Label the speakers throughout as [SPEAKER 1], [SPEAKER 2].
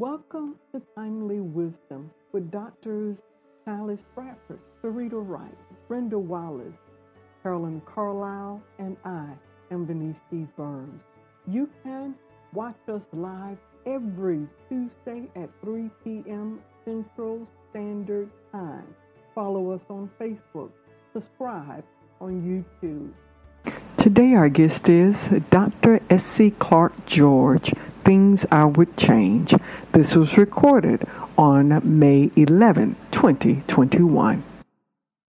[SPEAKER 1] Welcome to Timely Wisdom with Doctors Chalice Bradford, Sarita Wright, Brenda Wallace, Carolyn Carlisle, and I am Venice. Burns. You can watch us live every Tuesday at 3 p.m. Central Standard Time. Follow us on Facebook. Subscribe on YouTube. Today, our guest is Dr. S.C. Clark George. Things I Would Change. This was recorded on May 11, 2021.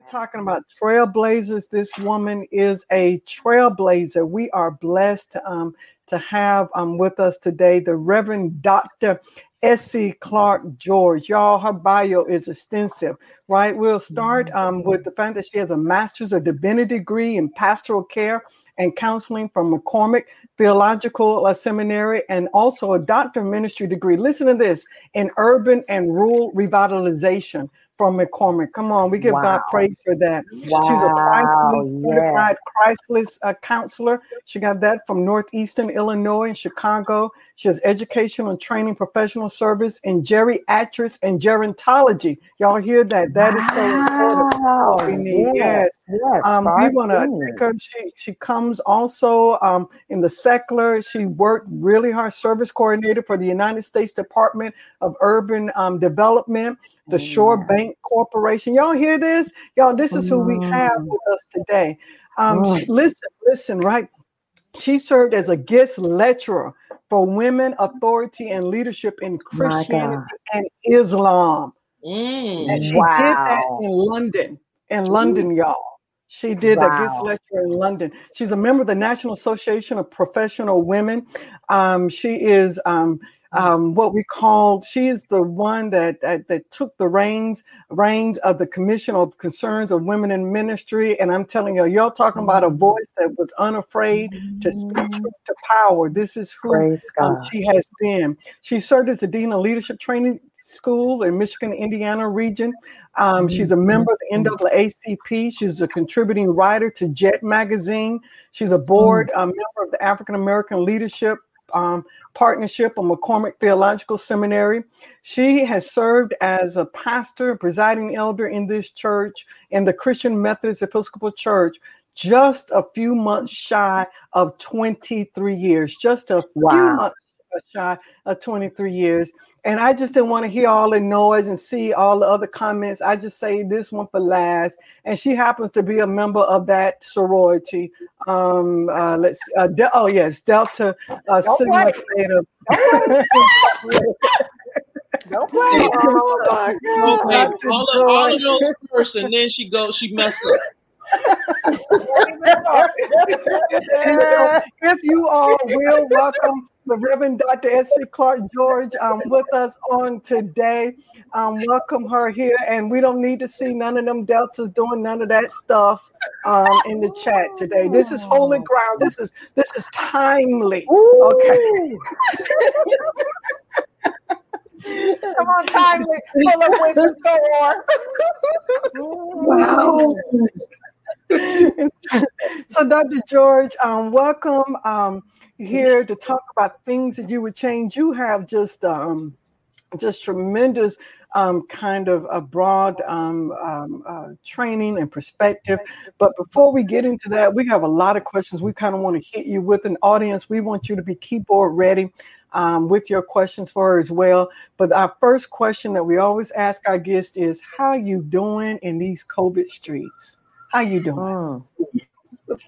[SPEAKER 1] Talking about trailblazers, this woman is a trailblazer. We are blessed um, to have um, with us today the Reverend Dr. S.C. Clark George. Y'all, her bio is extensive, right? We'll start um, with the fact that she has a master's of divinity degree in pastoral care and counseling from McCormick Theological Seminary and also a doctor ministry degree. Listen to this in urban and rural revitalization from McCormick. Come on, we give wow. God praise for that. Wow. She's a crisis, certified crisis uh, counselor. She got that from Northeastern Illinois in Chicago. She has educational and training professional service in geriatrics and gerontology. Y'all hear that? That wow. is so important. Yes, yes. yes. Um, we want to she she comes also um, in the secular. She worked really hard, service coordinator for the United States Department of Urban um, Development the Shore Bank Corporation. Y'all hear this? Y'all, this is who we have mm. with us today. Um, listen, listen, right? She served as a guest lecturer for women authority and leadership in Christianity and Islam. Mm, and she wow. did that in London, in London, y'all. She did wow. a guest lecture in London. She's a member of the National Association of Professional Women. Um, she is um, um, what we called. She is the one that, that, that took the reins reins of the Commission of Concerns of Women in Ministry. And I'm telling you, y'all talking about a mm-hmm. voice that was unafraid to speak mm-hmm. to power. This is who um, she has been. She served as the dean of leadership training school in Michigan, Indiana region. Um, she's a member of the mm-hmm. NAACP. She's a contributing writer to Jet Magazine. She's a board uh, member of the African American Leadership um, Partnership of McCormick Theological Seminary. She has served as a pastor, presiding elder in this church, in the Christian Methodist Episcopal Church, just a few months shy of 23 years. Just a wow. few months shy of 23 years. And I just didn't want to hear all the noise and see all the other comments. I just say this one for last. And she happens to be a member of that sorority. Um, uh, let's. Uh, De- oh yes, Delta uh, Sigma Theta.
[SPEAKER 2] No play. Oh, no play. All, of, all of those first, and then she goes. She messed up.
[SPEAKER 1] If you all will welcome the Reverend Dr. S.C. Clark George um, with us on today. Um, welcome her here, and we don't need to see none of them deltas doing none of that stuff um, in the chat today. This is holy ground. This is this is timely. Okay.
[SPEAKER 3] Come on, timely, full of wisdom, so
[SPEAKER 1] wow. so, Dr. George, um, welcome. Um, here to talk about things that you would change. You have just um, just tremendous um, kind of a broad um, um, uh, training and perspective. But before we get into that, we have a lot of questions we kind of want to hit you with an audience. We want you to be keyboard ready. Um, with your questions for her as well. But our first question that we always ask our guests is, "How you doing in these COVID streets? How you doing?" Mm.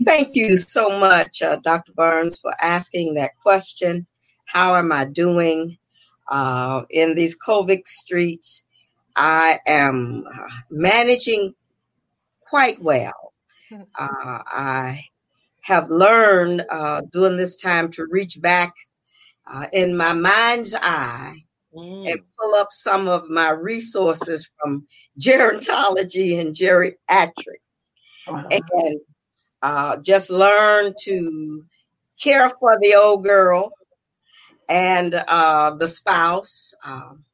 [SPEAKER 3] Thank you so much, uh, Dr. Burns, for asking that question. How am I doing uh, in these COVID streets? I am uh, managing quite well. Uh, I have learned uh, during this time to reach back uh, in my mind's eye mm. and pull up some of my resources from gerontology and geriatrics. Uh-huh. And uh, just learn to care for the old girl and uh, the spouse. Um,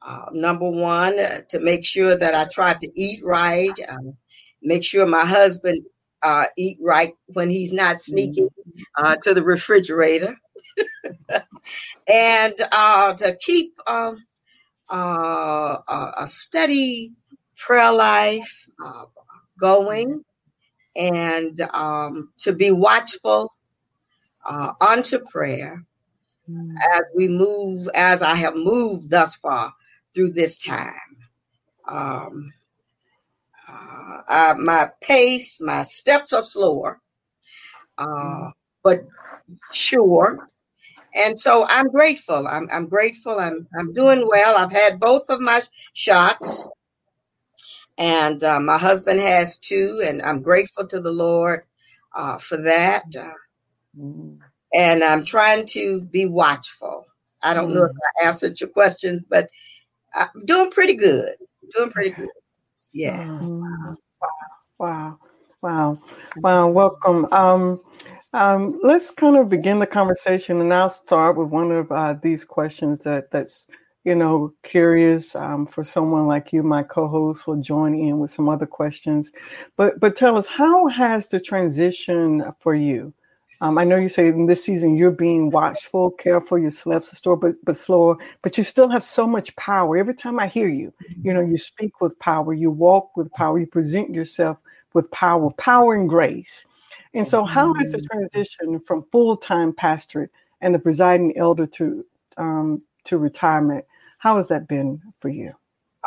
[SPEAKER 3] uh, number one, uh, to make sure that I try to eat right, um, make sure my husband uh, eat right when he's not sneaking uh, to the refrigerator, and uh, to keep um, uh, a steady prayer life uh, going, and um, to be watchful uh, unto prayer mm. as we move, as I have moved thus far through this time. Um, uh, uh, my pace, my steps are slower, uh, mm. but sure. And so I'm grateful. I'm, I'm grateful. I'm, I'm doing well. I've had both of my shots, and uh, my husband has two, and I'm grateful to the Lord uh, for that. Uh, mm. And I'm trying to be watchful. I don't mm. know if I answered your questions, but I'm doing pretty good. Doing pretty good. Yes.
[SPEAKER 1] Mm. Wow. Wow. Wow. Welcome. Um, um, let's kind of begin the conversation, and I'll start with one of uh, these questions that that's you know curious um, for someone like you. My co-host will join in with some other questions, but but tell us how has the transition for you um, I know you say in this season you're being watchful, careful, your steps store, but but slower, but you still have so much power. Every time I hear you, you know, you speak with power, you walk with power, you present yourself with power, power and grace. And so, how has the transition from full time pastorate and the presiding elder to um, to retirement? How has that been for you?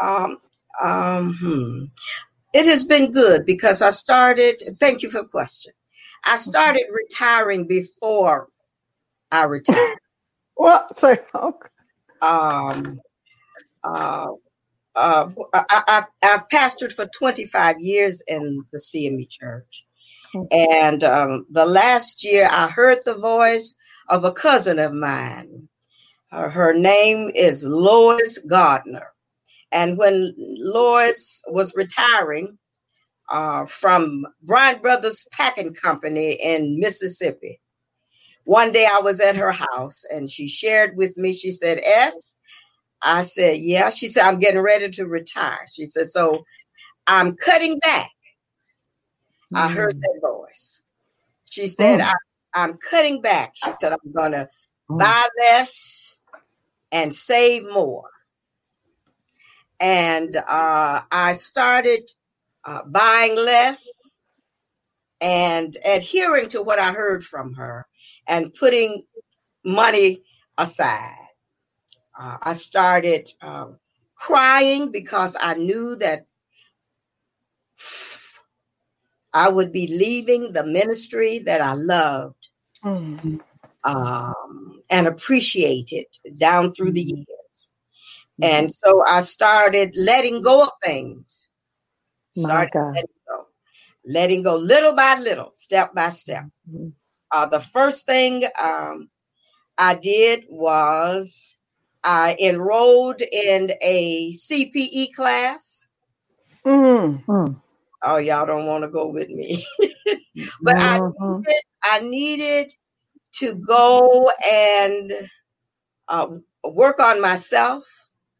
[SPEAKER 3] Um, um, hmm. It has been good because I started. Thank you for the question. I started retiring before I retired.
[SPEAKER 1] well, sorry. okay.
[SPEAKER 3] Um, uh, uh, I, have pastored for 25 years in the CME church. And um, the last year, I heard the voice of a cousin of mine. Uh, her name is Lois Gardner. And when Lois was retiring, uh, from Bryan Brothers Packing Company in Mississippi. One day I was at her house and she shared with me, she said, S, I said, yeah. She said, I'm getting ready to retire. She said, so I'm cutting back. Mm. I heard mm. that voice. She said, mm. I, am cutting back. She said, I'm going to mm. buy less and save more. And uh, I started uh, buying less and adhering to what I heard from her and putting money aside. Uh, I started uh, crying because I knew that I would be leaving the ministry that I loved mm-hmm. um, and appreciated down through the mm-hmm. years. Mm-hmm. And so I started letting go of things Start letting go. Letting go little by little, step by step. Mm-hmm. Uh, the first thing um, I did was I enrolled in a CPE class. Mm-hmm. Oh, y'all don't want to go with me. but mm-hmm. I, needed, I needed to go and uh, work on myself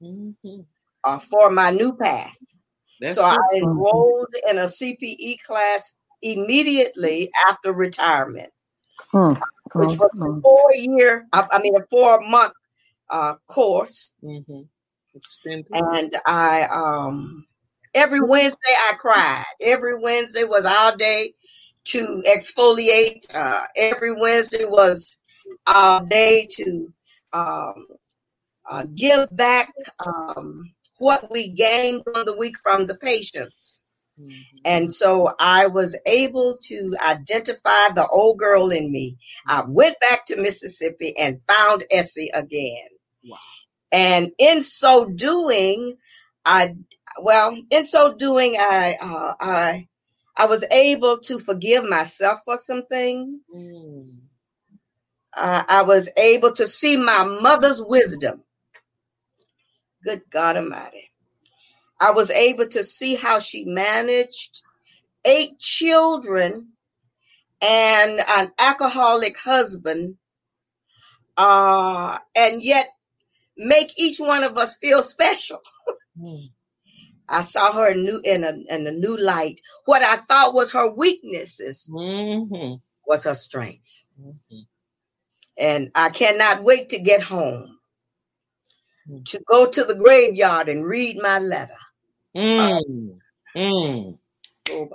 [SPEAKER 3] mm-hmm. uh, for my new path. That's so I enrolled in a CPE class immediately after retirement, hmm. which was a four year, I mean, a four month uh, course. Mm-hmm. And I, um, every Wednesday I cried. Every Wednesday was our day to exfoliate. Uh, every Wednesday was our day to um, uh, give back um, what we gained from the week from the patients. Mm-hmm. And so I was able to identify the old girl in me. I went back to Mississippi and found Essie again. Wow. And in so doing, I well, in so doing, I uh, I I was able to forgive myself for some things. Mm. Uh, I was able to see my mother's wisdom Good God Almighty. I was able to see how she managed eight children and an alcoholic husband, uh, and yet make each one of us feel special. mm. I saw her in new in a in a new light. What I thought was her weaknesses
[SPEAKER 2] Mm-hmm.
[SPEAKER 3] was her strengths.
[SPEAKER 2] Mm-hmm.
[SPEAKER 3] And I cannot wait to get home
[SPEAKER 2] Mm.
[SPEAKER 3] to go to the graveyard and read my letter.
[SPEAKER 2] Mm. Mm.
[SPEAKER 3] Oh,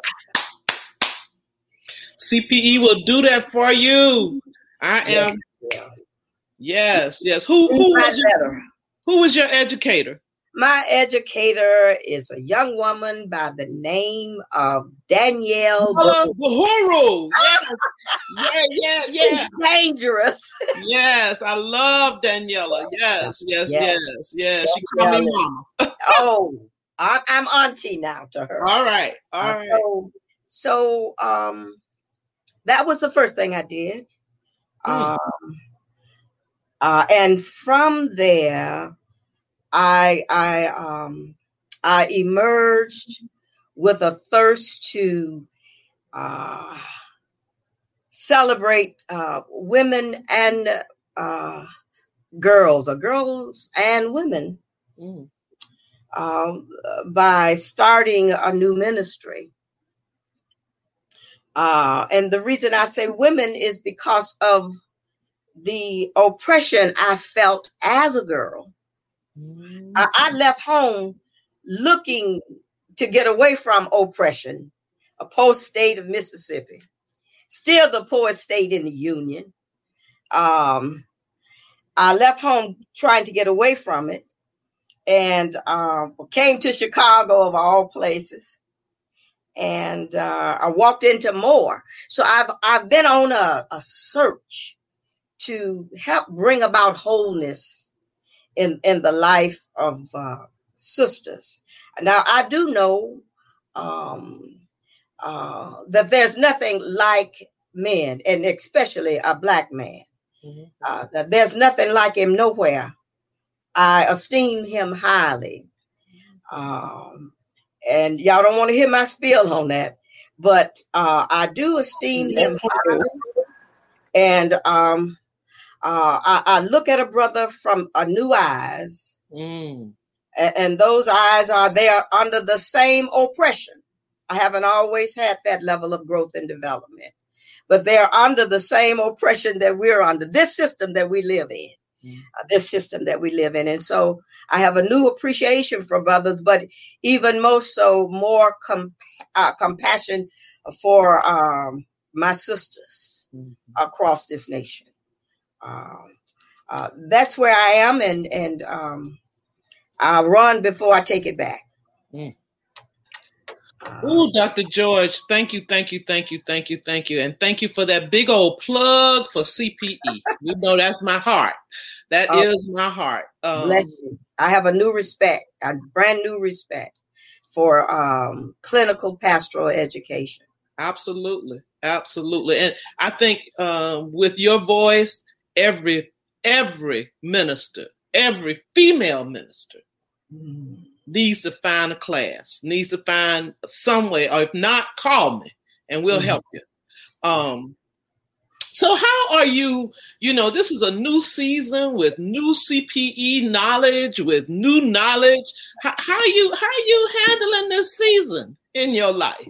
[SPEAKER 2] CPE will do that for you. I
[SPEAKER 3] Yes.
[SPEAKER 2] am
[SPEAKER 3] yeah.
[SPEAKER 2] yes, yes. Who who was your, who was your educator?
[SPEAKER 3] My educator is a young woman by the name of Danielle.
[SPEAKER 2] Bahuru. Yes. yeah, yeah, yeah.
[SPEAKER 3] Dangerous.
[SPEAKER 2] Yes, I love Daniela. Yes, yes,
[SPEAKER 3] Yes.
[SPEAKER 2] yes, yes. She called me mama.
[SPEAKER 3] oh, I'm, I'm auntie now to her.
[SPEAKER 2] All right, all
[SPEAKER 3] Uh. So, so um, that was the first thing I did.
[SPEAKER 2] Hmm.
[SPEAKER 3] Um, uh, and from there, I I um, I emerged with a thirst to uh, celebrate uh, women and uh, girls, or girls and women
[SPEAKER 2] Mm.
[SPEAKER 3] um, by starting a new ministry. Uh, and the reason I say women is because of the oppression I felt as a girl.
[SPEAKER 2] Mm.
[SPEAKER 3] I, I left home looking to get away from oppression, a post state of Mississippi, still the poorest state in the Union. Um, I left home trying to get away from it and um, came to Chicago of all places. And uh, I walked into more. So I've I've been on a, a search to help bring about wholeness in in the life of uh, sisters. Now I do know um, uh, that there's nothing like men, and especially a black man.
[SPEAKER 2] Mhm.
[SPEAKER 3] Uh, that there's nothing like him nowhere. I esteem him highly. Um, and y'all don't want to hear my spiel on that, but uh, I do esteem him
[SPEAKER 1] Yes, we
[SPEAKER 3] highly. And um, uh, I, I look at a brother from a new eyes,
[SPEAKER 2] Mm.
[SPEAKER 3] a- and those eyes are they are under the same oppression. I haven't always had that level of growth and development, but they're under the same oppression that we're under, this system that we live in,
[SPEAKER 2] Mm.
[SPEAKER 3] uh, this system that we live in. And so I have a new appreciation for brothers, but even more so, more com- uh, compassion for um, my sisters
[SPEAKER 2] Mhm.
[SPEAKER 3] across this nation. Um, uh, that's where I am, and and um, I'll run before I take it back.
[SPEAKER 2] Mm.
[SPEAKER 3] Uh,
[SPEAKER 2] Ooh, Dr. George, thank you, thank you, thank you, thank you, thank you. And thank you for that big old plug for CPE. you know that's my heart. That
[SPEAKER 3] Oh.
[SPEAKER 2] is my heart. Um,
[SPEAKER 3] bless you. I have a new respect, a brand new respect for um, clinical pastoral education.
[SPEAKER 2] Absolutely, absolutely. And I think um, with your voice, every every minister, every female minister needs to find a class, needs to find some way, or if not, call me and we'll
[SPEAKER 3] Mhm.
[SPEAKER 2] help you. Um, so how are you? You know, this is a new season with new CPE knowledge, with new knowledge. How, how you how are you handling this season in your life?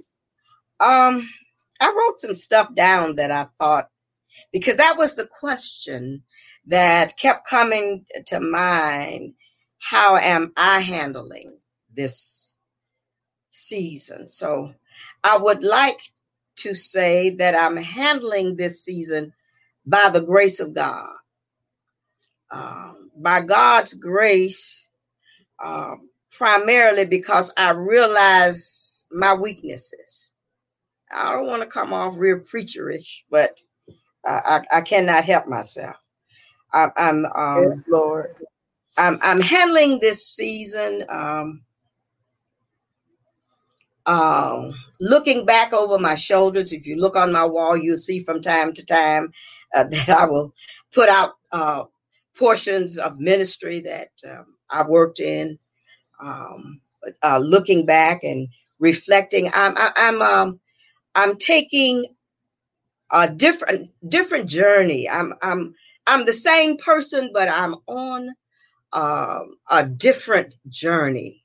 [SPEAKER 3] Um, I wrote some stuff down that I thought because that was the question that kept coming to mind. How am I handling this season? So I would like to say that I'm handling this season by the grace of God. Um, by God's grace, um, primarily because I realize my weaknesses. I don't want to come off real preacherish, but I, I, I cannot help myself. I, I'm um,
[SPEAKER 1] Yes, Lord.
[SPEAKER 3] I'm I'm handling this season. Um, um, looking back over my shoulders. If you look on my wall, you'll see from time to time uh, that I will put out uh, portions of ministry that um, I worked in. Um, uh, looking back and reflecting, I'm I, I'm um, I'm taking a different different journey. I'm I'm I'm the same person, but I'm on um, a different journey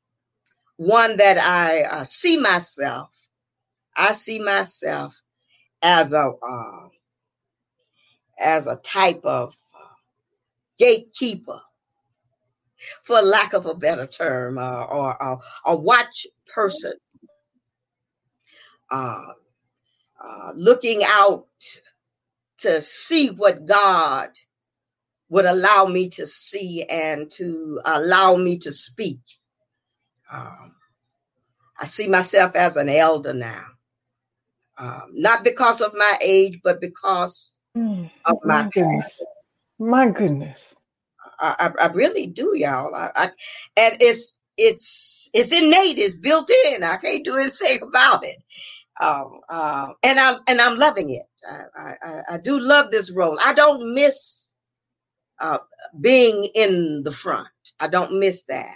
[SPEAKER 3] one that I uh, see myself. I see myself as a uh, as a type of uh, gatekeeper, for lack of a better term, uh, or, a watch person, uh, looking out to see what God would allow me to see and to allow me to speak. Um, I see myself as an elder now, um, not because of my age, but because mm, of my,
[SPEAKER 1] my goodness. My goodness.
[SPEAKER 3] I, I, I really do, y'all. I, I, and it's it's it's innate. It's built in. I can't do anything about it. Um, uh, and I and I'm loving it. I, I, I do love this role. I don't miss uh, being in the front. I don't miss that.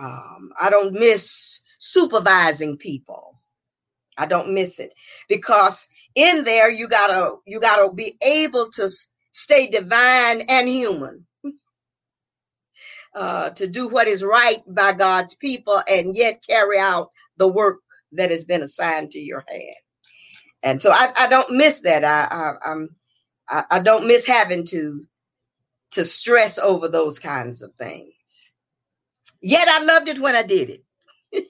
[SPEAKER 3] Um, I don't miss supervising people. I don't miss it because in there you gotta you gotta be able to stay divine and human. Uh, to do what is right by God's people and yet carry out the work that has been assigned to your hand. And so I, I don't miss that. I, I I'm I, I don't miss having to to stress over those kinds of things. Yet I loved it when I did it.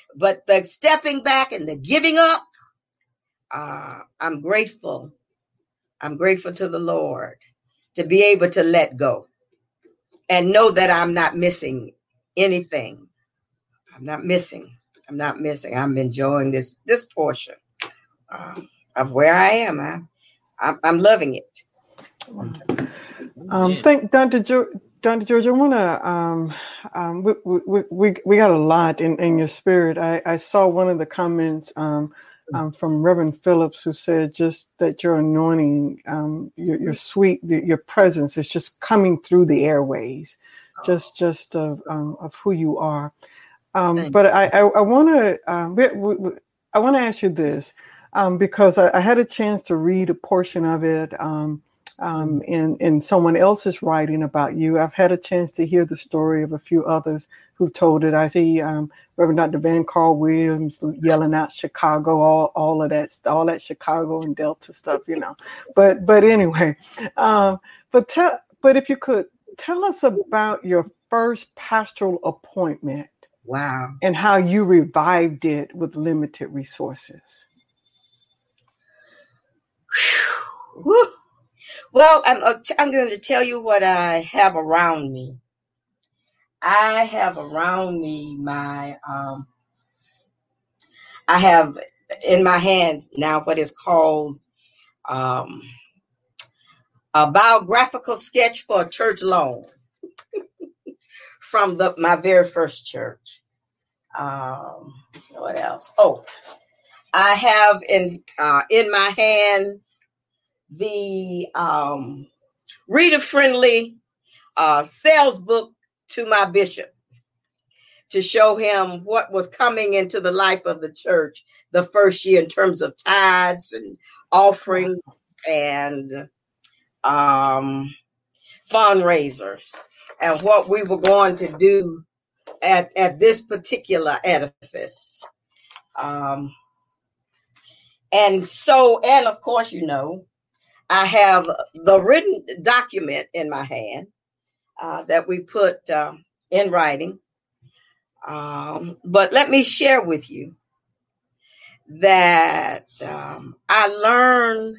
[SPEAKER 3] but the stepping back and the giving up, uh, I'm grateful. I'm grateful to the Lord to be able to let go and know that I'm not missing anything. I'm not missing. I'm not missing. I'm enjoying this this portion uh, of where I am. I, I'm, I'm loving it.
[SPEAKER 1] Um, thank Dr. Jo- Dr. George. I want to. Um, um, we, we, we, we got a lot in, in your spirit. I, I saw one of the comments um, um, from Reverend Phillips who said just that your anointing, um, your, your sweet, your presence is just coming through the airways, just just of um, of who you are. Um, but I I, I want to um, I want to ask you this um, because I, I, had a chance to read a portion of it. Um, um, in, in someone else's writing about you. I've had a chance to hear the story of a few others who've told it. I see um, Reverend Dr. Van Carl Williams yelling out Chicago, all, all of that, all that Chicago and Delta stuff, you know. But but anyway, um, but tell, but if you could tell us about your first pastoral appointment.
[SPEAKER 3] Wow.
[SPEAKER 1] And how you revived it with limited resources.
[SPEAKER 3] Well, I'm, uh, I'm going to tell you what I have around me. I have around me my, um, I have in my hands now what is called um, a biographical sketch for a church loan from the my very first church. Um, what else? Oh, I have in uh, in my hands the um, reader friendly uh, sales book to my bishop to show him what was coming into the life of the church the first year in terms of tithes and offerings and um, fundraisers and what we were going to do at, at this particular edifice. Um, and so, and of course, you know, I have the written document in my hand uh, that we put um, in writing. Um, but let me share with you that um, I learned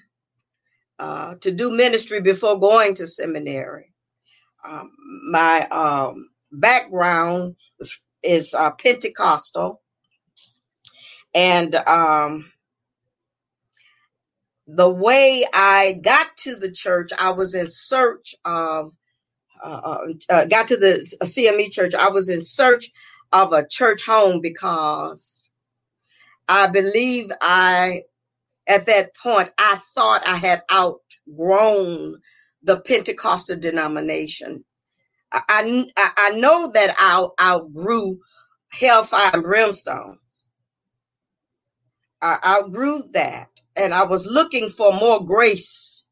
[SPEAKER 3] uh, to do ministry before going to seminary. Um, my um, background is, is uh, Pentecostal, and um, the way I got to the church, I was in search of, uh, uh, uh got to the CME church, I was in search of a church home because I believe I, at that point, I thought I had outgrown the Pentecostal denomination. I, I, I know that I outgrew hellfire and brimstone. I outgrew that and I was looking for more grace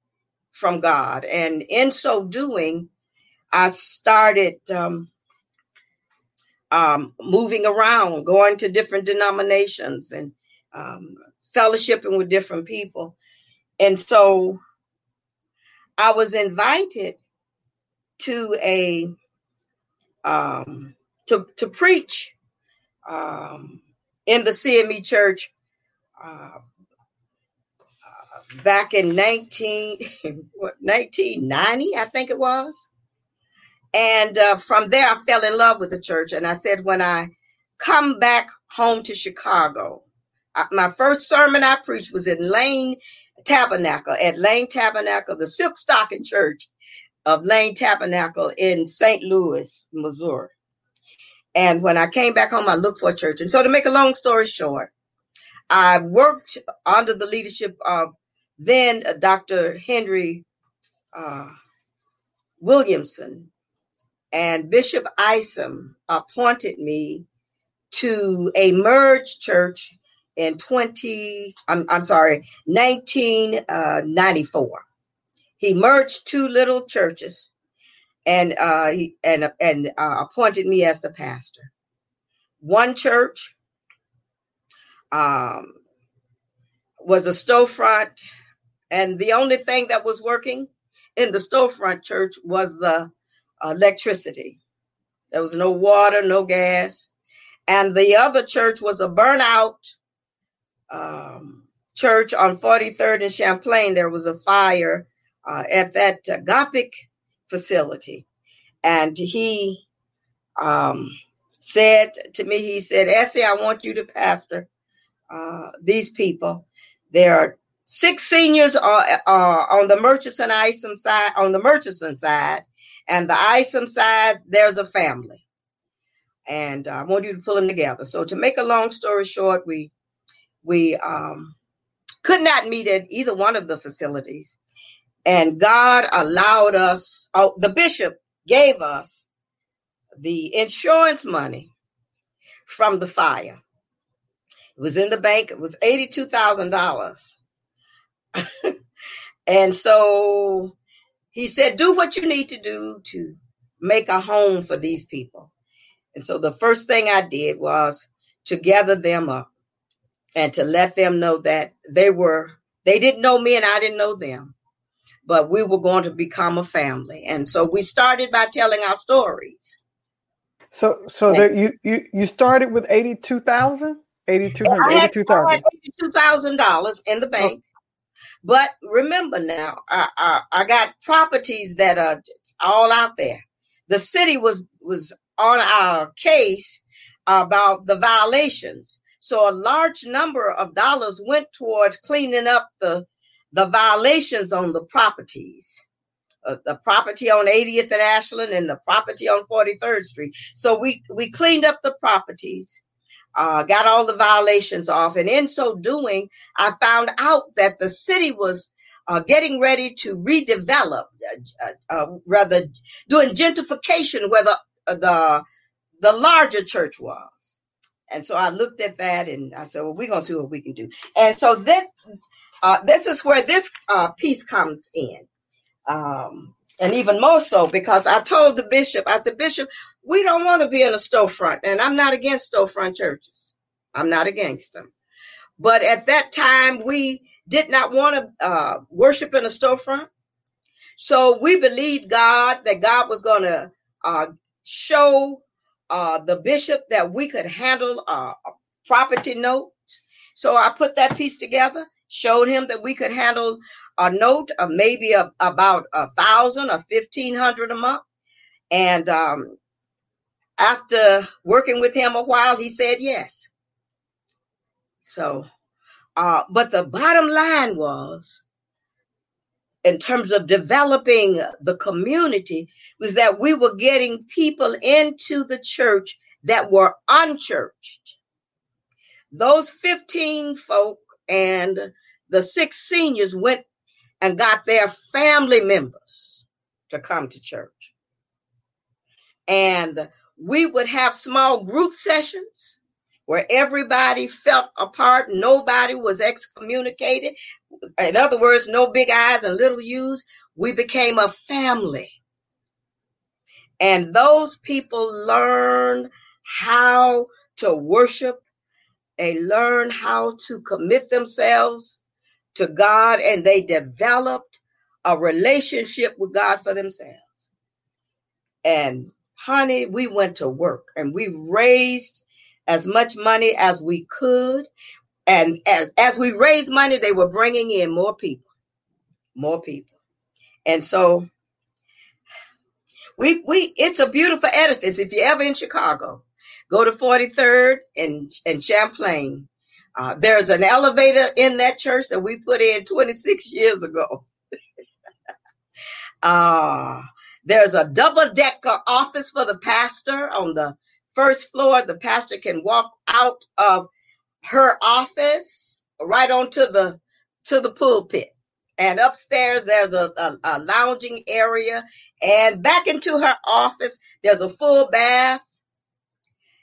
[SPEAKER 3] from God. And in so doing, I started um, um, moving around, going to different denominations and um, fellowshipping with different people. And so I was invited to a um, to to preach um, in the CME church uh, uh, back in 19 what 1990 I think it was? And uh, from there I fell in love with the church and I said when I come back home to Chicago My first sermon I preached was in Lane Tabernacle at Lane Tabernacle the Silk Stocking Church of Lane Tabernacle in St. Louis Missouri and when I came back home, I looked for a church. And so, to make a long story short, I worked under the leadership of then uh, Dr. Henry uh, Williamson, and Bishop Isom appointed me to a merged church in 20, I'm, I'm sorry, 1994. Uh, he merged two little churches and uh, he and and uh, appointed me as the pastor. One church um, was a storefront, and the only thing that was working in the storefront church was the electricity. There was no water, no gas, and the other church was a burnout um, church on 43rd and Champlain. There was a fire uh, at that uh, Gothic facility. And he um, said to me, he said, Essie, I want you to pastor uh, these people. There are six seniors uh, uh, on the Murchison Isom side, on the Murchison side, and the Isom side, there's a family. And I want you to pull them together. So to make a long story short, we we um, could not meet at either one of the facilities and God allowed us, oh, the bishop gave us the insurance money from the fire. It was in the bank, it was $82,000. and so he said, Do what you need to do to make a home for these people. And so the first thing I did was to gather them up and to let them know that they were, they didn't know me and I didn't know them but we were going to become a family. And so we started by telling our stories.
[SPEAKER 1] So, so there, you, you, you started with 82,000, 8200,
[SPEAKER 3] $82,000 in the bank. Oh. But remember now, I, I, I got properties that are all out there. The city was, was on our case about the violations. So a large number of dollars went towards cleaning up the the violations on the properties. Uh, the property on 80th and Ashland and the property on 43rd Street. So we we cleaned up the properties, uh, got all the violations off, and in so doing, I found out that the city was uh, getting ready to redevelop, uh, uh, rather doing gentrification where the the the larger church was. And so I looked at that and I said, well, we're going to see what we can do. And so this, uh, this is where this uh, piece comes in. Um, and even more so because I told the bishop, I said, Bishop, we don't want to be in a storefront. And I'm not against storefront churches, I'm not against them. But at that time, we did not want to uh, worship in a storefront. So we believed God that God was going to uh, show uh, the bishop that we could handle uh, property notes. So I put that piece together showed him that we could handle a note of maybe a, about a thousand or fifteen hundred a month. And um, after working with him a while, he said yes. So, uh, but the bottom line was, in terms of developing the community, was that we were getting people into the church that were unchurched. Those 15 folk and the six seniors went and got their family members to come to church. And we would have small group sessions where everybody felt apart, nobody was excommunicated. In other words, no big eyes and little U's. We became a family. And those people learned how to worship. They learned how to commit themselves to God and they developed a relationship with God for themselves. And honey, we went to work and we raised as much money as we could. And as, as we raised money, they were bringing in more people, more people. And so we, we, it's a beautiful edifice. If you're ever in Chicago, go to 43rd and, and Champlain. Uh, there's an elevator in that church that we put in 26 years ago. uh, there's a double decker office for the pastor on the first floor. The pastor can walk out of her office right onto the to the pulpit. And upstairs there's a, a, a lounging area. And back into her office, there's a full bath.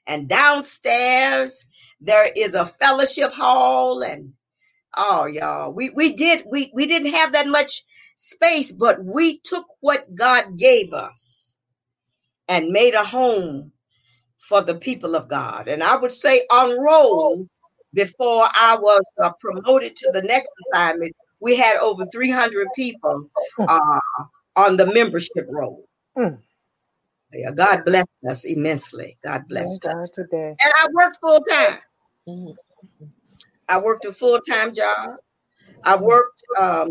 [SPEAKER 3] And downstairs there is a fellowship hall. And oh y'all, we, we did we we didn't have that much space, but we took what God gave us and made a home for the people of God. And I would say on roll before I was uh, promoted to the next assignment, we had over 300 people uh, on the membership roll. Mm. Yeah, God blessed us immensely. God blessed
[SPEAKER 4] Thank us. God today.
[SPEAKER 3] And I worked full time. Mm-hmm. I worked a full time job. I worked um,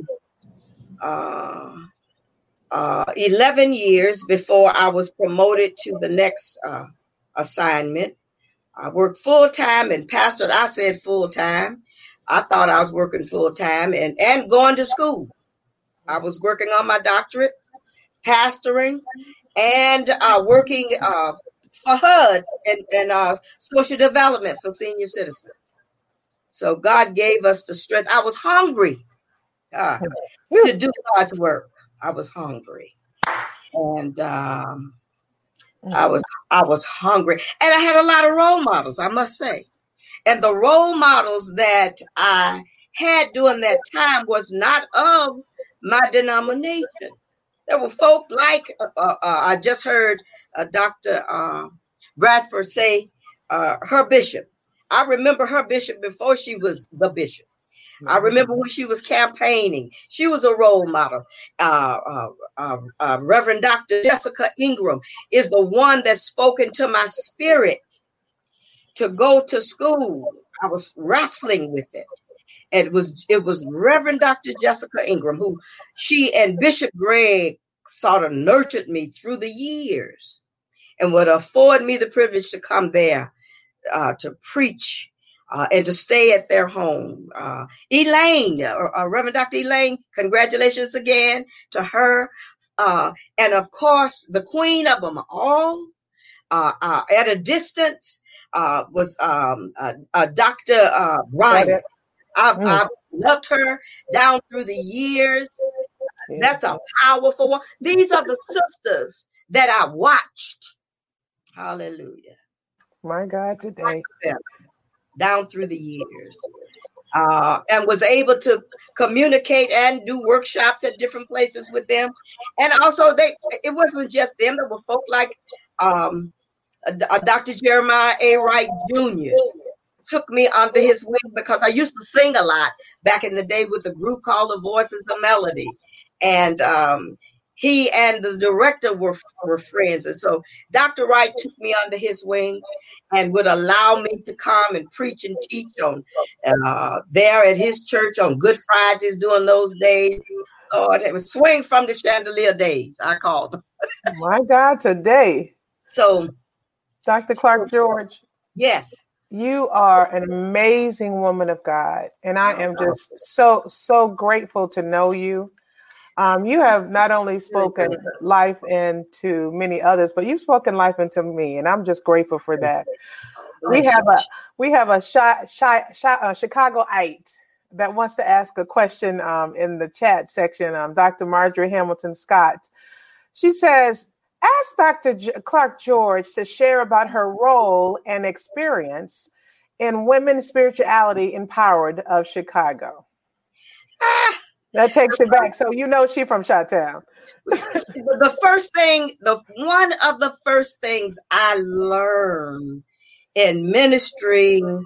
[SPEAKER 3] uh, uh, 11 years before I was promoted to the next uh, assignment. I worked full time and pastored. I said full time. I thought I was working full time and, and going to school. I was working on my doctorate, pastoring, and uh, working uh, for HUD and, and uh, social development for senior citizens. So God gave us the strength. I was hungry uh, to do God's work. I was hungry, and um, I was I was hungry, and I had a lot of role models. I must say, and the role models that I had during that time was not of my denomination. There were folk like uh, uh, uh I just heard uh, Dr. Uh, Bradford say uh, her bishop. I remember her bishop before she was the bishop. I remember when she was campaigning. She was a role model. Uh, uh, uh, uh, Reverend Dr. Jessica Ingram is the one that spoke into my spirit to go to school. I was wrestling with it. And it was it was Reverend Dr. Jessica Ingram who she and Bishop Greg sort of nurtured me through the years and would afford me the privilege to come there uh, to preach uh, and to stay at their home. Uh, Elaine, uh, uh Reverend Dr. Elaine, congratulations again to her. Uh, and of course, the queen of them all, uh, at a distance, was um, Dr. Ryan. I've, mm. I've, loved her down through the years. That's a powerful one. These are the sisters that I watched. Hallelujah.
[SPEAKER 4] My God, today
[SPEAKER 3] down through the years. Uh, and was able to communicate and do workshops at different places with them. And also, they it wasn't just them. There were folk like um, Dr. Jeremiah A. Wright Jr. took me under his wing because I used to sing a lot back in the day with a group called the Voices of Melody. And um, he and the director were, were friends. And so Dr. Wright took me under his wing and would allow me to come and preach and teach on uh, there at his church on Good Fridays during those days. Lord, it was swing from the chandelier days, I call them.
[SPEAKER 4] My God, today.
[SPEAKER 3] So,
[SPEAKER 4] Dr. Clark George.
[SPEAKER 3] Yes.
[SPEAKER 4] You are an amazing woman of God. And I am just so, so grateful to know you. Um, you have not only spoken life into many others, but you've spoken life into me, and I'm just grateful for that. We have a we have a shy, shy, shy, uh, Chicagoite that wants to ask a question um, in the chat section. Um, Dr. Marjorie Hamilton Scott. She says, "Ask Dr. J- Clark George to share about her role and experience in Women's Spirituality Empowered of Chicago." Ah that takes you back. So you know she from Chi-Town.
[SPEAKER 3] the first thing, the one of the first things I learned in ministering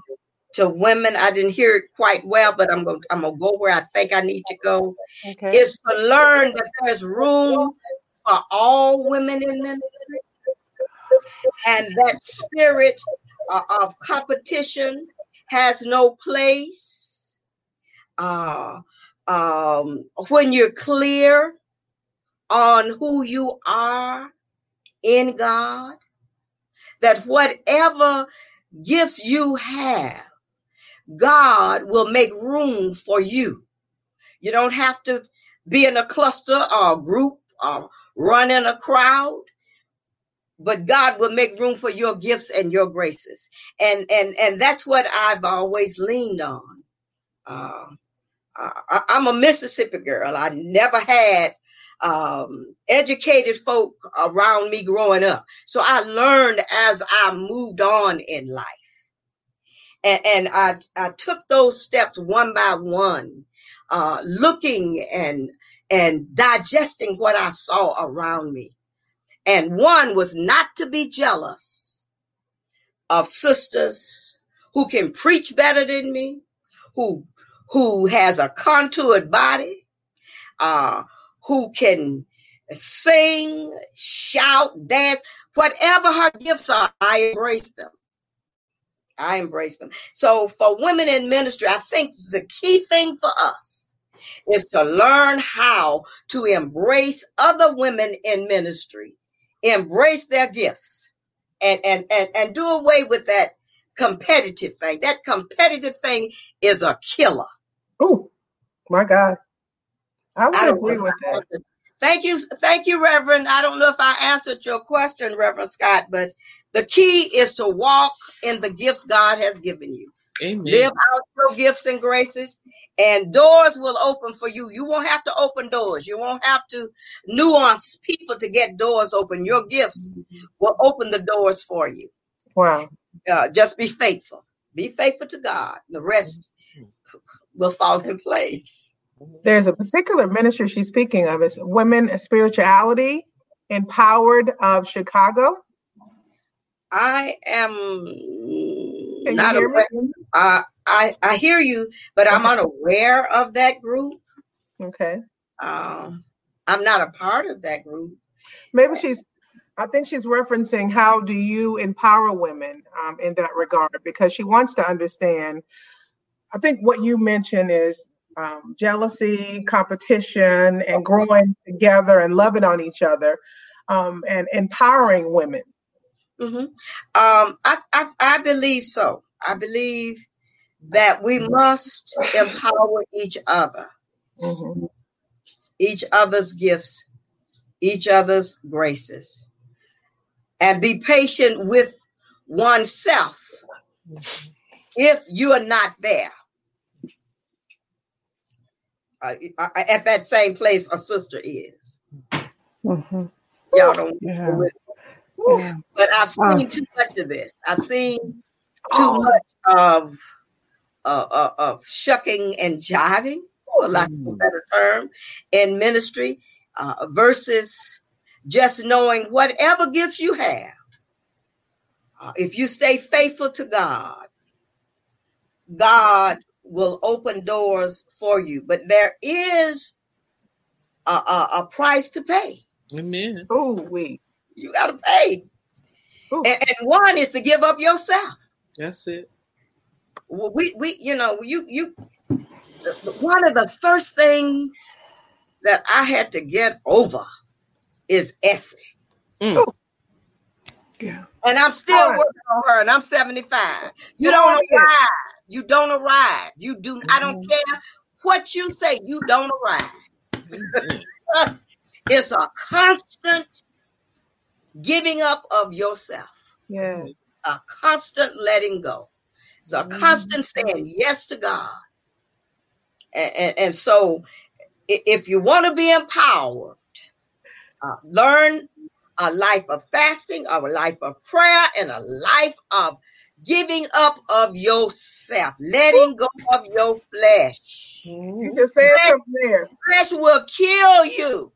[SPEAKER 3] to women. I didn't hear it quite well, but I'm going I'm gonna go where I think I need to go. Okay. Is to learn that there's room for all women in ministry, and that spirit uh, of competition has no place. Uh, um, when you're clear on who you are in God, that whatever gifts you have, God will make room for you. You don't have to be in a cluster or a group or run in a crowd but God will make room for your gifts and your graces. And and and that's what I've always leaned on. Uh, I, am a Mississippi girl. I never had um, educated folk around me growing up. So I learned as I moved on in life. And, and I, I took those steps one by one, uh, looking and and digesting what I saw around me. And one was not to be jealous of sisters who can preach better than me, who who has a contoured body, uh, who can sing, shout, dance, whatever her gifts are, I embrace them. I embrace them. So for women in ministry, I think the key thing for us is to learn how to embrace other women in ministry embrace their gifts and and and, and do away with that competitive thing. That competitive thing is a killer.
[SPEAKER 4] Oh my God. I would I agree with that.
[SPEAKER 3] Thank you. Thank you, Reverend. I don't know if I answered your question, Reverend Scott, but the key is to walk in the gifts God has given you. Amen. Live out your gifts and graces, and doors will open for you. You won't have to open doors. You won't have to nuance people to get doors open. Your gifts mm-hmm. will open the doors for you.
[SPEAKER 4] Wow.
[SPEAKER 3] Uh, just be faithful. Be faithful to God. The rest will fall in place.
[SPEAKER 4] There's a particular ministry she's speaking of. It's Women Spirituality Empowered of Chicago.
[SPEAKER 3] I am Can not aware. Uh, I I hear you, but I'm unaware of that group.
[SPEAKER 4] Okay.
[SPEAKER 3] Um, I'm not a part of that group.
[SPEAKER 4] Maybe she's. I think she's referencing how do you empower women um, in that regard because she wants to understand. I think what you mentioned is um, jealousy, competition, and growing together and loving on each other, um, and empowering women.
[SPEAKER 3] Mm-hmm. Um, I, I, I believe so. I believe that we must empower each other, mm-hmm. each other's gifts, each other's graces, and be patient with oneself if you are not there. Uh, at that same place a sister is. Mm-hmm. Y'all don't yeah. Yeah. But I've seen uh, too much of this. I've seen too oh. much of uh, uh, of shucking and jiving, for lack of a mm. better term, in ministry uh, versus just knowing whatever gifts you have. Uh, if you stay faithful to God, God will open doors for you. But there is a, a, a price to pay.
[SPEAKER 2] Amen.
[SPEAKER 4] Oh, wait.
[SPEAKER 3] You got to pay. And, and, one is to give up yourself.
[SPEAKER 2] That's it.
[SPEAKER 3] We, we, you know, you, you, one of the first things that I had to get over is Essie. Mm. Yeah. And I'm still right. working on her, and I'm 75. You don't arrive. You don't arrive. You do. Mm-hmm. I don't mm-hmm. care what you say. You don't arrive. Mm-hmm. it's a constant giving up of yourself.
[SPEAKER 4] Yeah.
[SPEAKER 3] A constant letting go. It's a mm-hmm. constant saying yes to God. And, and, and so if you want to be empowered, uh, learn a life of fasting, a life of prayer, and a life of giving up of yourself, letting go of your flesh.
[SPEAKER 4] You just said something there.
[SPEAKER 3] Flesh will kill you.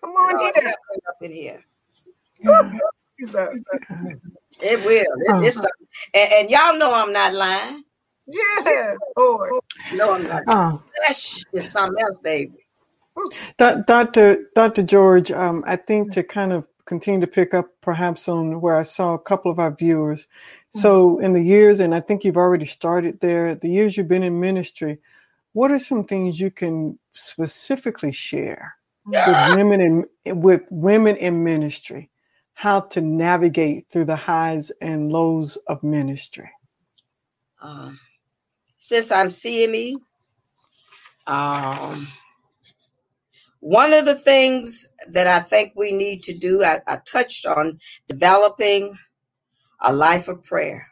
[SPEAKER 4] Come on here.
[SPEAKER 3] Up in here. It will. It, it's, and, and y'all know I'm not lying.
[SPEAKER 4] Yes, Lord.
[SPEAKER 3] No, I'm not.
[SPEAKER 1] Oh.
[SPEAKER 3] Flesh is something else, baby.
[SPEAKER 1] Do- Dr. Dr. George, um, I think to kind of continue to pick up perhaps on where I saw a couple of our viewers. So, in the years, and I think you've already started there, the years you've been in ministry, what are some things you can specifically share with women in with women in ministry, how to navigate through the highs and lows of ministry?
[SPEAKER 3] Uh, since I'm CME, um, one of the things that I think we need to do, I, I touched on developing a life of prayer.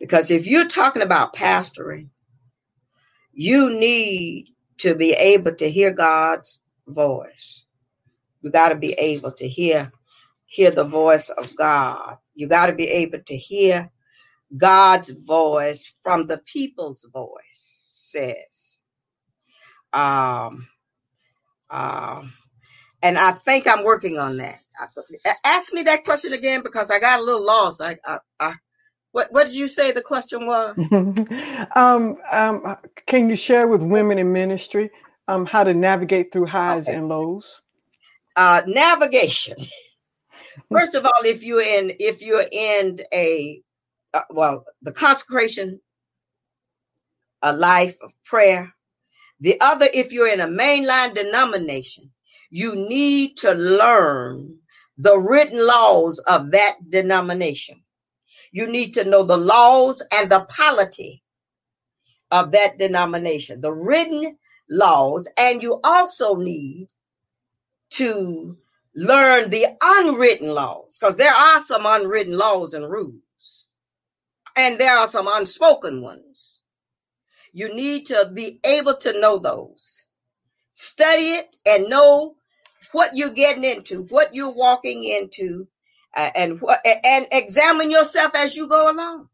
[SPEAKER 3] Because if you're talking about pastoring, you need to be able to hear God's voice. You got to be able to hear hear the voice of God. You got to be able to hear God's voice from the people's voice, says. Um, um, and I think I'm working on that. Ask me that question again because I got a little lost. I, I, I what, what did you say the question was?
[SPEAKER 1] um, um, can you share with women in ministry um, how to navigate through highs
[SPEAKER 3] Okay.
[SPEAKER 1] and lows?
[SPEAKER 3] Uh, navigation. First of all, if you're in, if you're in a, uh, well, the consecration, a life of prayer. The other, if you're in a mainline denomination, you need to learn the written laws of that denomination. You need to know the laws and the polity of that denomination, the written laws, and you also need to learn the unwritten laws because there are some unwritten laws and rules, and there are some unspoken ones. You need to be able to know those, study it, and know what you're getting into, what you're walking into, uh, and what and examine yourself as you go along.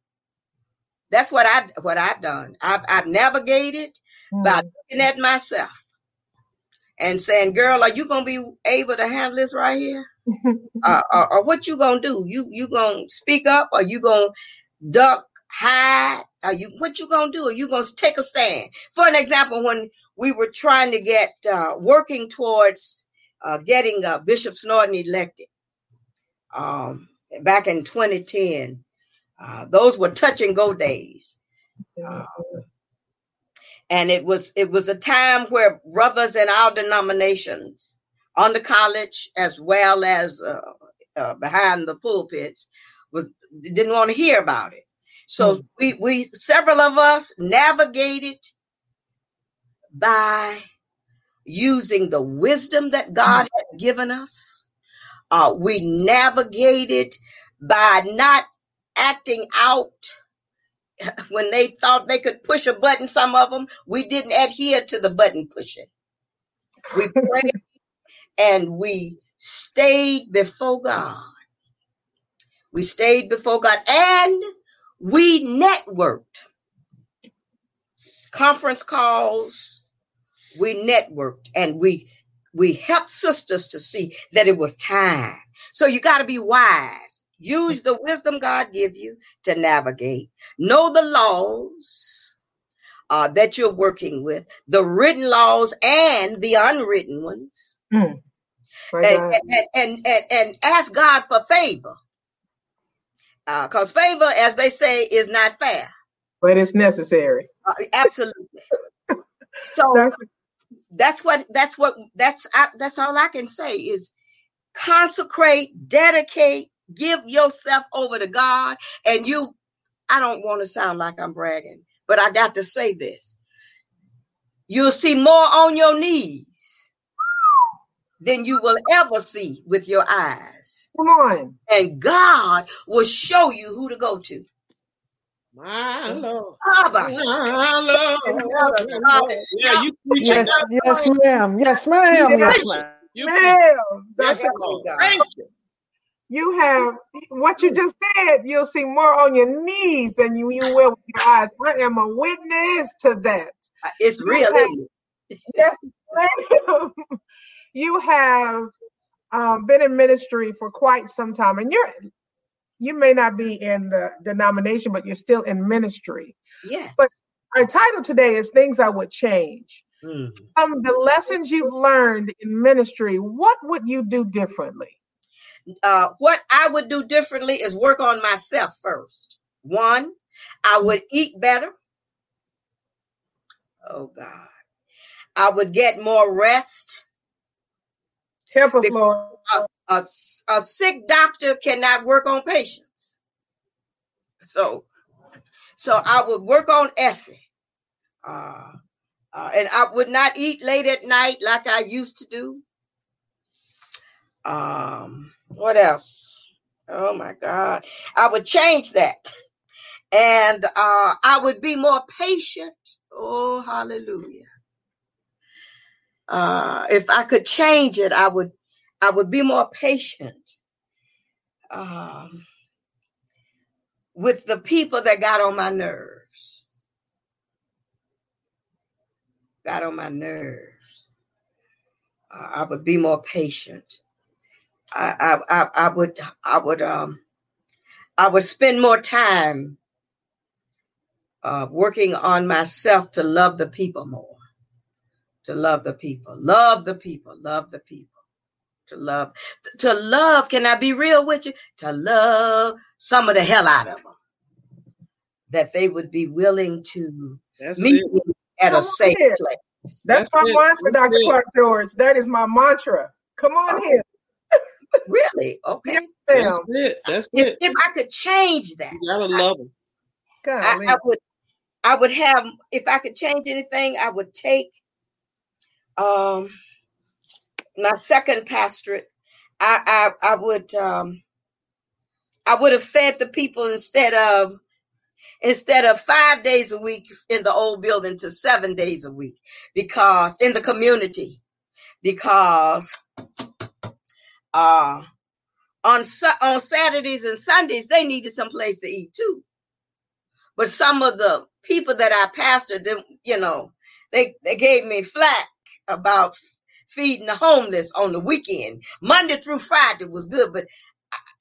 [SPEAKER 3] That's what I've what I've done. I've I've navigated by looking at myself and saying, "Girl, are you gonna be able to handle this right here? uh, or, or what you gonna do? You you gonna speak up? Or you gonna duck, hide? Are you what you gonna do? Are you gonna take a stand? For an example, when we were trying to get uh, working towards uh, getting uh, Bishop Snorton elected um, back in 2010, uh, those were touch and go days. Uh, and it was it was a time where brothers in our denominations on the college as well as uh, uh, behind the pulpits was didn't want to hear about it so we we several of us navigated by using the wisdom that god had given us uh, we navigated by not acting out when they thought they could push a button, some of them, we didn't adhere to the button pushing. We prayed and we stayed before God. We stayed before God and we networked. Conference calls, we networked and we we helped sisters to see that it was time. So you got to be wise. Use the wisdom God give you to navigate. Know the laws uh, that you're working with, the written laws and the unwritten ones,
[SPEAKER 4] My
[SPEAKER 3] and, and, and, and, and ask God for favor. Because favor, as they say, is not fair.
[SPEAKER 4] But it's necessary.
[SPEAKER 3] Uh, absolutely. So
[SPEAKER 4] That's-
[SPEAKER 3] that's what that's what that's I, that's all I can say is consecrate, dedicate, give yourself over to God, and you. I don't want to sound like I'm bragging, but I got to say this: you'll see more on your knees than you will ever see with your eyes,
[SPEAKER 4] Come on.
[SPEAKER 3] and God will show you who to go to.
[SPEAKER 2] My Lord.
[SPEAKER 3] Abba,
[SPEAKER 2] My Lord. Yeah, you preaching.
[SPEAKER 1] Yes, yes, ma'am. Yes, ma'am. Yes, ma'am.
[SPEAKER 2] You
[SPEAKER 4] Ma'am,
[SPEAKER 2] Yes,
[SPEAKER 3] God.
[SPEAKER 2] Thank you.
[SPEAKER 4] you have what you just said. You'll see more on your knees than you, you will with your eyes. I am a witness to that.
[SPEAKER 3] Uh, it's real. isn't?
[SPEAKER 4] Yes, ma'am. You have um, been in ministry for quite some time, and you're you may not be in the denomination, but you're still in ministry.
[SPEAKER 3] Yes.
[SPEAKER 4] But our title today is Things I Would Change. Mm. Um, the lessons you've learned in ministry, what would you do differently?
[SPEAKER 3] Uh, what I would do differently is work on myself first. One, I mm. would eat better. Oh God. I would get more rest.
[SPEAKER 4] Help us, Lord.
[SPEAKER 3] A, a, a sick doctor cannot work on patients. So, so I would work on Essie. Uh, uh, and I would not eat late at night like I used to do. Um, what else? Oh my God. I would change that. And uh, I would be more patient. Oh, hallelujah. Uh, if I could change it, I would I would be more patient um, with the people that got on my nerves. Got on my nerves. Uh, I would be more patient. I, I, I, I would I would um I would spend more time uh, working on myself to love the people more. To love the people, love the people, love the people to love. To love, can I be real with you? To love some of the hell out of them. That they would be willing to That's meet me at Come a safe place.
[SPEAKER 4] That's, That's my it. mantra, Dr. It. Clark George. That is my mantra. Come on here.
[SPEAKER 3] really? Okay.
[SPEAKER 2] That's it. That's
[SPEAKER 3] if,
[SPEAKER 2] it.
[SPEAKER 3] If I could change that,
[SPEAKER 2] you gotta love them.
[SPEAKER 3] I, I, would. I would have. If I could change anything, I would take. Um, my second pastorate, I I, I would um, I would have fed the people instead of instead of five days a week in the old building to seven days a week because in the community because uh on on Saturdays and Sundays they needed some place to eat too. But some of the people that I pastored, them, you know, they they gave me flack about feeding the homeless on the weekend. Monday through Friday was good, but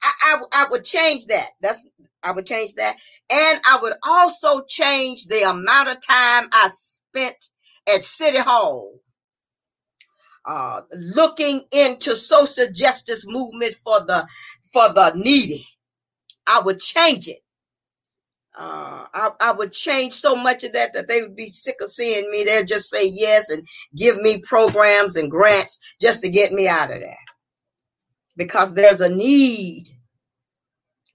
[SPEAKER 3] I, I, I would change that. That's I would change that, and I would also change the amount of time I spent at City Hall. Uh, looking into social justice movement for the for the needy, I would change it uh, I, I would change so much of that that they would be sick of seeing me. They'd just say yes and give me programs and grants just to get me out of that. Because there's a need.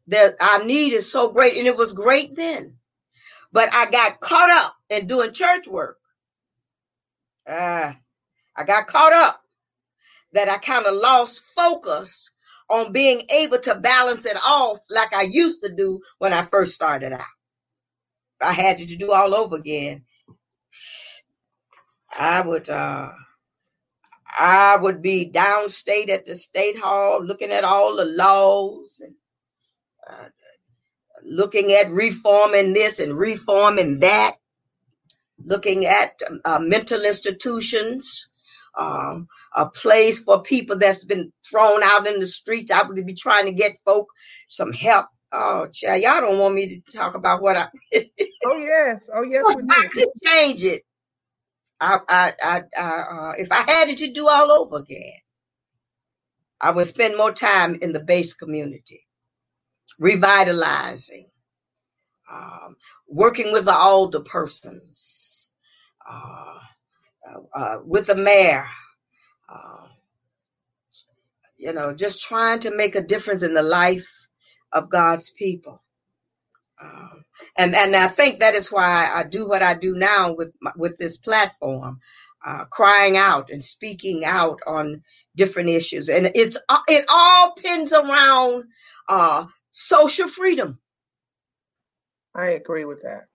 [SPEAKER 3] There, our need is so great, and it was great then. But I got caught up in doing church work. Uh, I got caught up that I kind of lost focus on being able to balance it off like I used to do when I first started out. I had to do all over again, I would uh I would be downstate at the state hall looking at all the laws and uh, looking at reforming this and reforming that, looking at uh, mental institutions, um, a place for people that's been thrown out in the streets. I would be trying to get folk some help. Oh, child, y'all don't want me to talk about what I.
[SPEAKER 4] oh yes, oh yes, we
[SPEAKER 3] do. I could change it. I, I, I, I uh, if I had it to do all over again, I would spend more time in the base community, revitalizing, um, working with the older persons, uh, uh, uh with the mayor, uh, you know, just trying to make a difference in the life of God's people. Um, and and I think that is why I do what I do now with my, with this platform, uh, crying out and speaking out on different issues. And it's uh, it all pins around uh, social freedom.
[SPEAKER 4] I agree with that.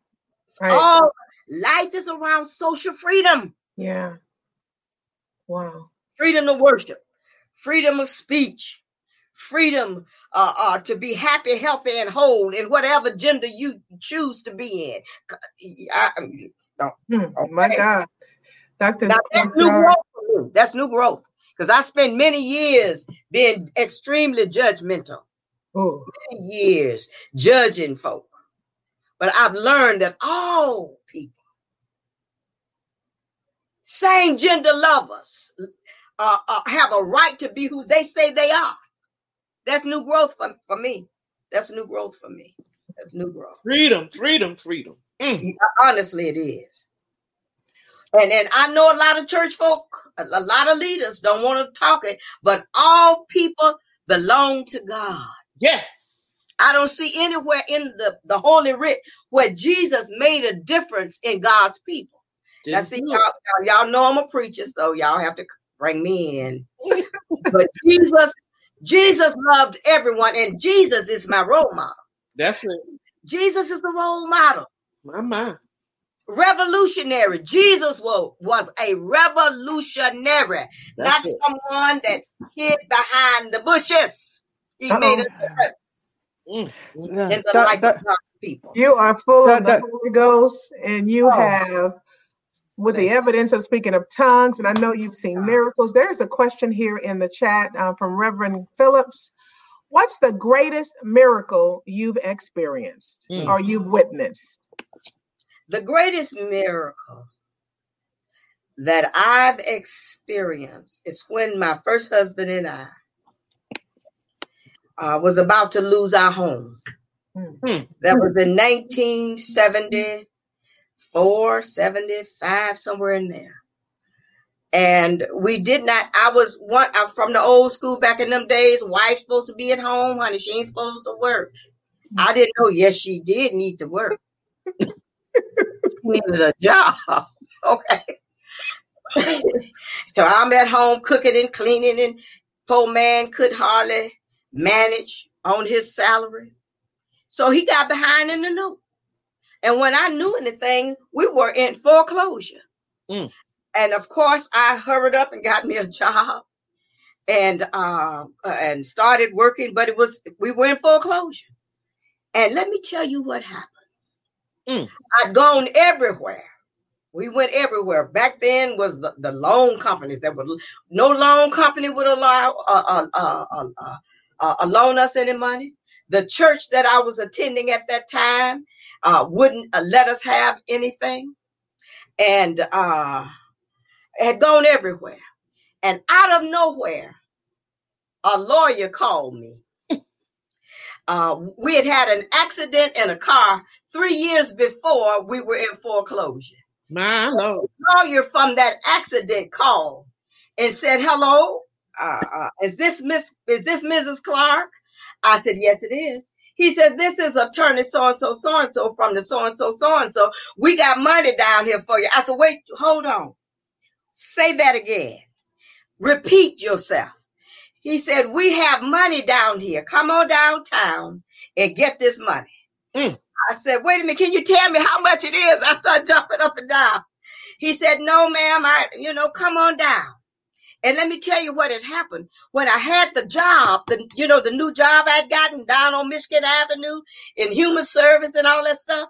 [SPEAKER 3] I all life is around social freedom.
[SPEAKER 4] Yeah. Wow
[SPEAKER 3] freedom to worship, freedom of speech, freedom uh, uh, to be happy, healthy, and whole in whatever gender you choose to be in. I,
[SPEAKER 4] no, hmm, okay. My God. Dr.
[SPEAKER 3] Now, that's new growth. That's new growth because I spent many years being extremely judgmental.
[SPEAKER 4] Oh.
[SPEAKER 3] Many years judging folk. But I've learned that all people, same gender lovers, uh, uh, have a right to be who they say they are. That's new growth for, for me. That's new growth for me. That's new growth.
[SPEAKER 2] Freedom, freedom, freedom. Mm.
[SPEAKER 3] Honestly, it is. And and I know a lot of church folk, a, a lot of leaders don't want to talk it, but all people belong to God.
[SPEAKER 2] Yes.
[SPEAKER 3] I don't see anywhere in the, the Holy Writ where Jesus made a difference in God's people. Now,
[SPEAKER 2] Didn't
[SPEAKER 3] see, y'all,
[SPEAKER 2] it.
[SPEAKER 3] y'all y'all know I'm a preacher, so y'all have to bring me in. but Jesus, Jesus loved everyone, and Jesus is my role model.
[SPEAKER 2] That's it.
[SPEAKER 3] Jesus is the role model.
[SPEAKER 2] My mind.
[SPEAKER 3] Revolutionary. Jesus was, was a revolutionary, not
[SPEAKER 2] That's it.
[SPEAKER 3] someone that hid behind the bushes. He
[SPEAKER 4] Uh-oh.
[SPEAKER 3] made a difference
[SPEAKER 2] Mm.
[SPEAKER 1] Yeah.
[SPEAKER 3] in the
[SPEAKER 1] Doc-
[SPEAKER 3] life
[SPEAKER 1] doc-
[SPEAKER 3] of God's people.
[SPEAKER 4] You are full
[SPEAKER 1] That-
[SPEAKER 4] of the
[SPEAKER 1] that-
[SPEAKER 4] Holy Ghost, and you
[SPEAKER 3] Oh.
[SPEAKER 4] have, with the evidence of speaking of tongues, and I know you've seen miracles. There's a question here in the chat uh, from Reverend Phillips. What's the greatest miracle you've experienced
[SPEAKER 2] Mm.
[SPEAKER 4] or you've witnessed?
[SPEAKER 3] The greatest miracle that I've experienced is when my first husband and I uh, was about to lose our home.
[SPEAKER 2] Hmm.
[SPEAKER 3] That was in 1974, 75, somewhere in there. And we did not, I was one, I'm from the old school back in them days. Wife's supposed to be at home, honey. She ain't supposed to work. I mm. didn't know. Yes, she did need to work. needed a job. Okay. so I'm at home cooking and cleaning, and poor man could hardly manage on his salary. So he got behind in the new. And when I knew anything, we were in foreclosure.
[SPEAKER 2] Mm.
[SPEAKER 3] And of course, I hurried up and got me a job and uh, and started working, but it was we were in foreclosure. And let me tell you what happened.
[SPEAKER 2] Mm.
[SPEAKER 3] I'd gone everywhere. We went everywhere. Back then was the, the loan companies that would no loan company would allow uh, uh, uh, uh, uh, uh, uh, loan us any money. The church that I was attending at that time uh, wouldn't uh, let us have anything, and uh, had gone everywhere. And out of nowhere, a lawyer called me. Uh, we had had an accident in a car three years before we were in foreclosure.
[SPEAKER 2] My Lord.
[SPEAKER 3] Lawyer from that accident called and said, "Hello, uh, uh, is this Miss? Is this Mrs. Clark?" I said, "Yes, it is." He said, "This is attorney so and so, so and so from the so and so, so and so. We got money down here for you." I said, "Wait, hold on. Say that again. Repeat yourself." He said, We have money down here. Come on downtown and get this money.
[SPEAKER 2] Mm.
[SPEAKER 3] I said, Wait a minute, can you tell me how much it is? I started jumping up and down. He said, No, ma'am, I, you know, come on down. And let me tell you what had happened. When I had the job, the you know, the new job I'd gotten down on Michigan Avenue in human service and all that stuff,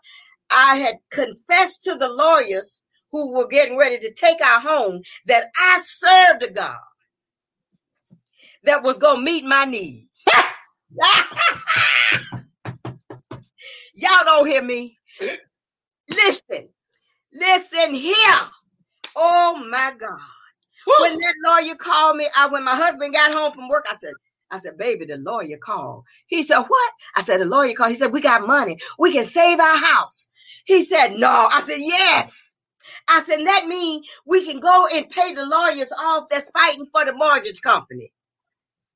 [SPEAKER 3] I had confessed to the lawyers who were getting ready to take our home that I served a God that was gonna meet my needs. Y'all don't hear me. Listen, listen here. Oh my God. When that lawyer called me, I when my husband got home from work, I said, I said, baby, the lawyer called. He said, What? I said, the lawyer called. He said, We got money. We can save our house. He said, No. I said, Yes. I said, that means we can go and pay the lawyers off that's fighting for the mortgage company.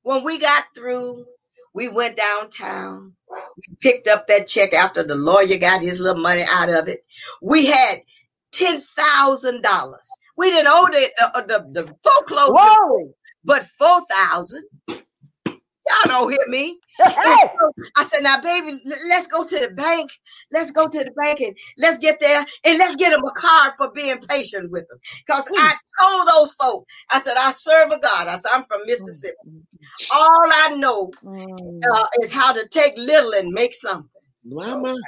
[SPEAKER 3] When we got through, we went downtown. We picked up that check after the lawyer got his little money out of it. We had ten thousand dollars. We didn't owe the uh, the, the foreclosure,
[SPEAKER 4] Whoa!
[SPEAKER 3] but four thousand. Y'all don't hear me.
[SPEAKER 4] Hey!
[SPEAKER 3] I said, now, baby, let's go to the bank. Let's go to the bank and let's get there and let's get them a card for being patient with us. Because I told those folk, I said, I serve a God. I said, I'm from Mississippi. All I know
[SPEAKER 1] Mm,
[SPEAKER 3] uh, is how to take little and make something.
[SPEAKER 2] My mind.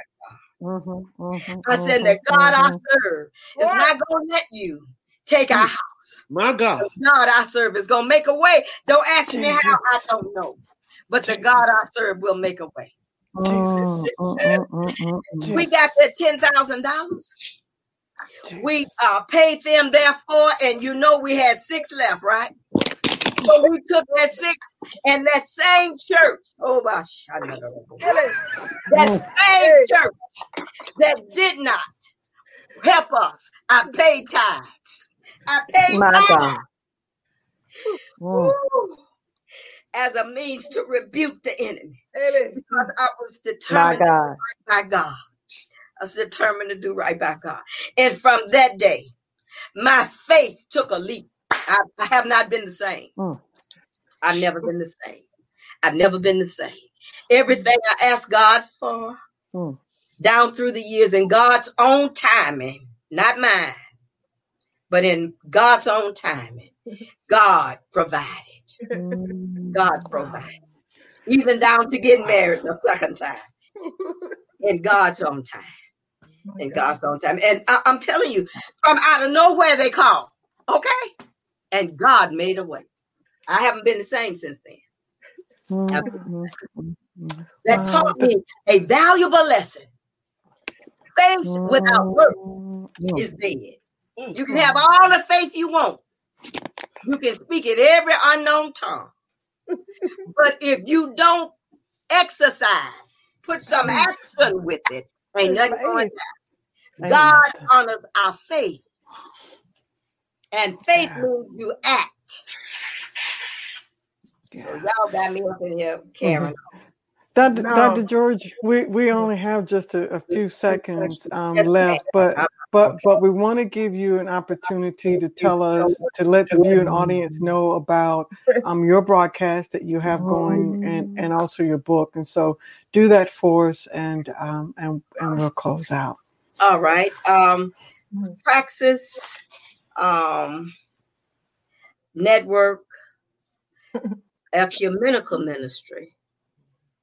[SPEAKER 1] mhm, mhm,
[SPEAKER 3] I said,
[SPEAKER 1] mhm,
[SPEAKER 3] the God I
[SPEAKER 1] mhm.
[SPEAKER 3] serve is not going to let you take our house.
[SPEAKER 2] My God.
[SPEAKER 3] The God I serve is going to make a way. Don't ask me how, I don't know. But the God I serve will make a way.
[SPEAKER 1] Mm, mm, mm.
[SPEAKER 3] We got that $10,000. We uh, paid them therefore, and you know we had six left, right? So we took that six and that same church. Oh my God. That same church that did not help us. I paid tithes. I paid
[SPEAKER 4] My. God.
[SPEAKER 3] Woo. As a means to rebuke the enemy. Because I was
[SPEAKER 4] My
[SPEAKER 3] determined
[SPEAKER 4] God.
[SPEAKER 3] by God. I was determined to do right by God. And from that day, my faith took a leap. I, I have not been the same.
[SPEAKER 1] Mm.
[SPEAKER 3] I've never been the same. I've never been the same. Everything I asked God for
[SPEAKER 1] Mm.
[SPEAKER 3] down through the years in God's own timing, not mine, but in God's own timing, God provided.
[SPEAKER 1] Mm.
[SPEAKER 3] God provided. Even down to getting married the second time in God's own time. In God's own time. And I, am telling you, from out of nowhere they call. Okay? And God made a way. I haven't been the same since then. That taught me a valuable lesson. Faith without work
[SPEAKER 1] Mm, mm.
[SPEAKER 3] is dead. You can have all the faith you want. You can speak in every unknown tongue. But if you don't exercise, put some action with it, ain't nothing going down. God honors our faith. And faith means you act. So y'all got me up in here, Karen.
[SPEAKER 1] Dr.
[SPEAKER 4] No.
[SPEAKER 1] Dr. George, we, we only have just a, a few seconds um, left, but but but we want to give you an opportunity to tell us to let the viewing audience know about um, your broadcast that you have going and and also your book, and so do that for us, and um, and and we'll close out.
[SPEAKER 3] All right. Um, Praxis um, Network Ecumenical Ministry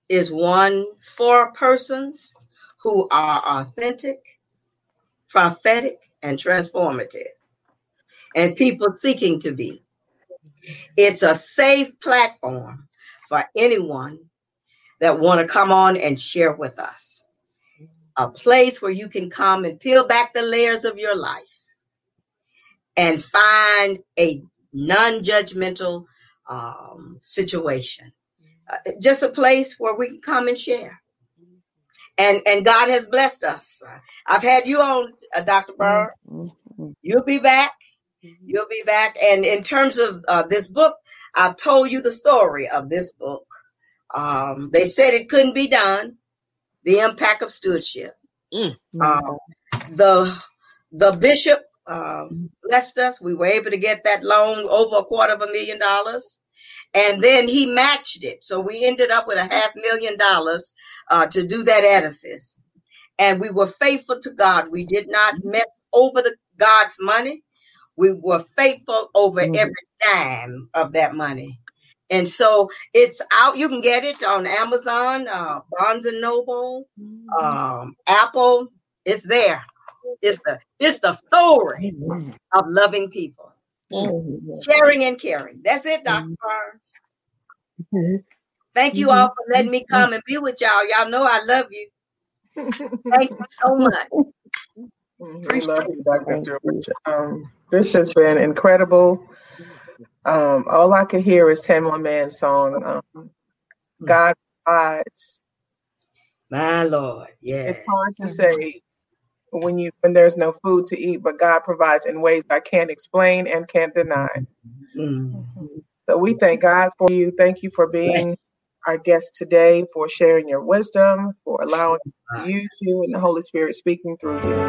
[SPEAKER 3] is one for persons who are authentic, prophetic, and transformative, and people seeking to be. It's a safe platform for anyone that want to come on and share with us a place where you can come and peel back the layers of your life and find a non-judgmental um, situation Uh, just a place where we can come and share. And and god has blessed us. I've had you on uh, dr Byrne.
[SPEAKER 1] Mhm.
[SPEAKER 3] you'll be back. You'll be back. And in terms of uh, this book i've told you the story of this book. Um, they said it couldn't be done the impact of stewardship. Um, the the bishop um, blessed us. We were able to get that loan over a quarter of a million dollars, and then he matched it. So we ended up with a half million dollars uh, to do that edifice. And we were faithful to God. We did not mess over the God's money. We were faithful over
[SPEAKER 1] Mhm.
[SPEAKER 3] every dime of that money. And so it's out. You can get it on Amazon, uh, Barnes and Noble, um, Apple. It's there. It's the it's the story of loving people, sharing and caring. That's it, Dr. Barnes. Thank you all for letting me come and be with y'all. Y'all know I love you. Thank you so much.
[SPEAKER 4] We love you, Dr. George. Um, this has been incredible. Um, all I could hear is Tamela Mann's song. Um, God provides.
[SPEAKER 3] My Lord. Yeah.
[SPEAKER 4] It's hard to say when you when there's no food to eat, but God provides in ways I can't explain and can't deny.
[SPEAKER 3] Mm.
[SPEAKER 4] So we thank God for you. Thank you for being our guest today, for sharing your wisdom, for allowing us to use you and the Holy Spirit speaking through you.